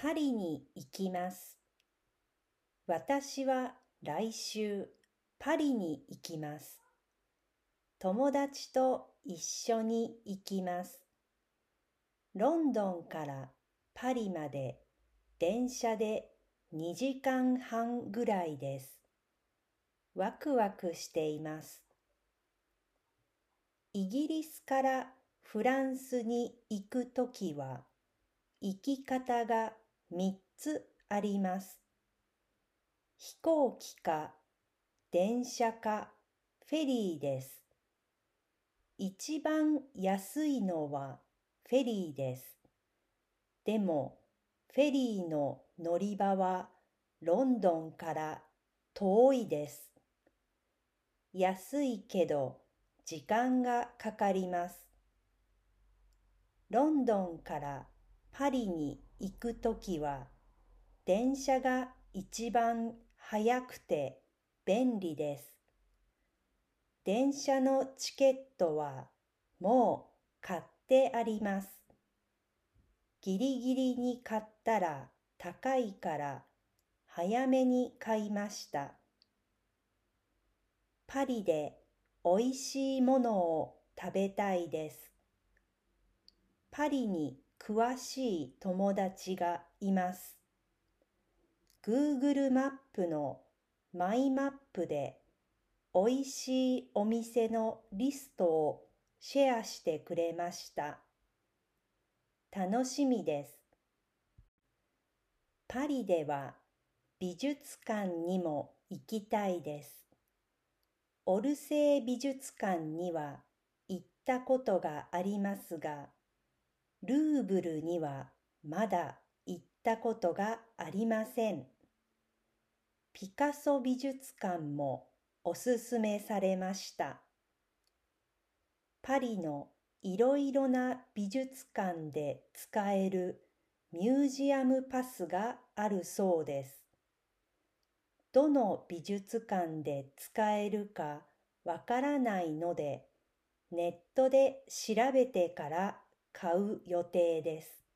パリに行きます。私は来週パリに行きます。友達と一緒に行きます。ロンドンからパリまで電車で2時間半ぐらいです。ワクワクしています。イギリスからフランスに行くときは行き方が3つあります。飛行機か電車かフェリーです。一番安いのはフェリーです。でもフェリーの乗り場はロンドンから遠いです。安いけど時間がかかります。ロンドンからパリに行くときは電車が一番早くて便利です。電車のチケットはもう買ってあります。ギリギリに買ったら高いから早めに買いました。パリでおいしいものを食べたいです。パリに詳しい友達がいます。Google マップのマイマップでおいしいお店のリストをシェアしてくれました。楽しみです。パリでは美術館にも行きたいです。オルセー美術館には行ったことがありますが、ルーブルにはまだ行ったことがありません。ピカソ美術館もおすすめされました。パリのいろいろな美術館で使えるミュージアムパスがあるそうです。どの美術館で使えるかわからないので、ネットで調べてから買う予定です。